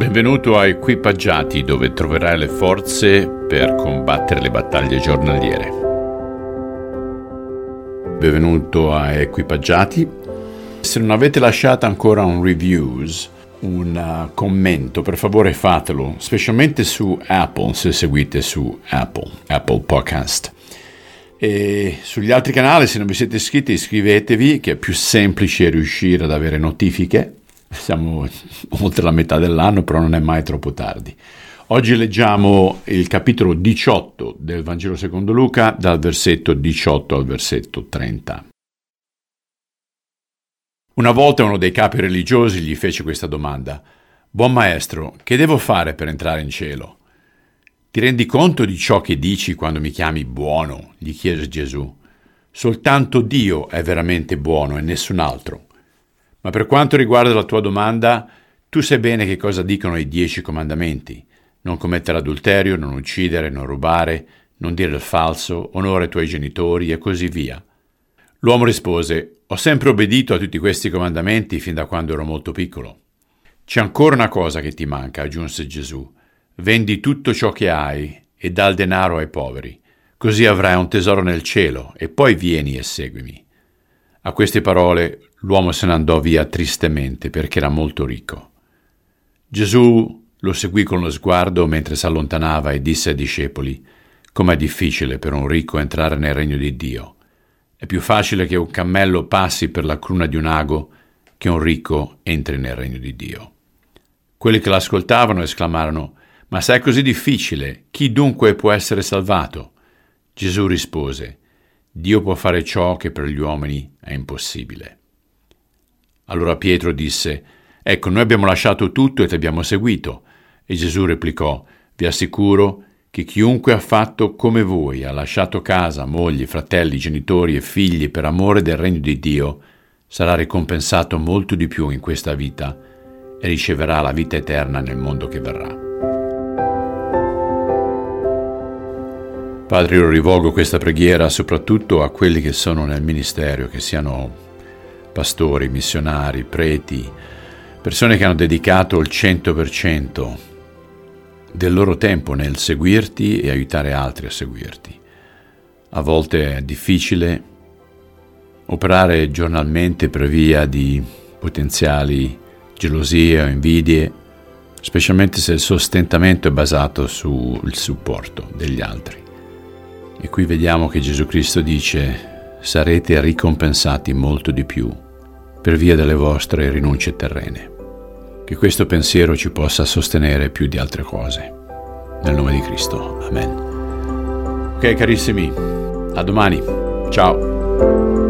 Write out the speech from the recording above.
Benvenuto a Equipaggiati dove troverai le forze per combattere le battaglie giornaliere. Benvenuto a Equipaggiati. Se non avete lasciato ancora un reviews, un uh, commento, per favore fatelo, specialmente su Apple se seguite su Apple, Apple Podcast. E sugli altri canali, se non vi siete iscritti, iscrivetevi, che è più semplice riuscire ad avere notifiche siamo oltre la metà dell'anno, però non è mai troppo tardi. Oggi leggiamo il capitolo 18 del Vangelo secondo Luca, dal versetto 18 al versetto 30. Una volta uno dei capi religiosi gli fece questa domanda. Buon maestro, che devo fare per entrare in cielo? Ti rendi conto di ciò che dici quando mi chiami buono? gli chiese Gesù. Soltanto Dio è veramente buono e nessun altro. Ma per quanto riguarda la tua domanda, tu sai bene che cosa dicono i dieci comandamenti. Non commettere adulterio, non uccidere, non rubare, non dire il falso, onora i tuoi genitori e così via. L'uomo rispose, ho sempre obbedito a tutti questi comandamenti fin da quando ero molto piccolo. C'è ancora una cosa che ti manca, aggiunse Gesù. Vendi tutto ciò che hai e dà il denaro ai poveri, così avrai un tesoro nel cielo e poi vieni e seguimi. A queste parole l'uomo se ne andò via tristemente perché era molto ricco. Gesù lo seguì con lo sguardo mentre si allontanava e disse ai discepoli com'è difficile per un ricco entrare nel regno di Dio. È più facile che un cammello passi per la cruna di un ago che un ricco entri nel regno di Dio. Quelli che l'ascoltavano esclamarono Ma se è così difficile, chi dunque può essere salvato? Gesù rispose Dio può fare ciò che per gli uomini è impossibile. Allora Pietro disse, Ecco, noi abbiamo lasciato tutto e ti abbiamo seguito. E Gesù replicò, Vi assicuro che chiunque ha fatto come voi, ha lasciato casa, mogli, fratelli, genitori e figli per amore del regno di Dio, sarà ricompensato molto di più in questa vita e riceverà la vita eterna nel mondo che verrà. Padre, io rivolgo questa preghiera soprattutto a quelli che sono nel ministero, che siano pastori, missionari, preti, persone che hanno dedicato il 100% del loro tempo nel seguirti e aiutare altri a seguirti. A volte è difficile operare giornalmente per via di potenziali gelosie o invidie, specialmente se il sostentamento è basato sul supporto degli altri. E qui vediamo che Gesù Cristo dice, sarete ricompensati molto di più per via delle vostre rinunce terrene. Che questo pensiero ci possa sostenere più di altre cose. Nel nome di Cristo. Amen. Ok carissimi, a domani. Ciao.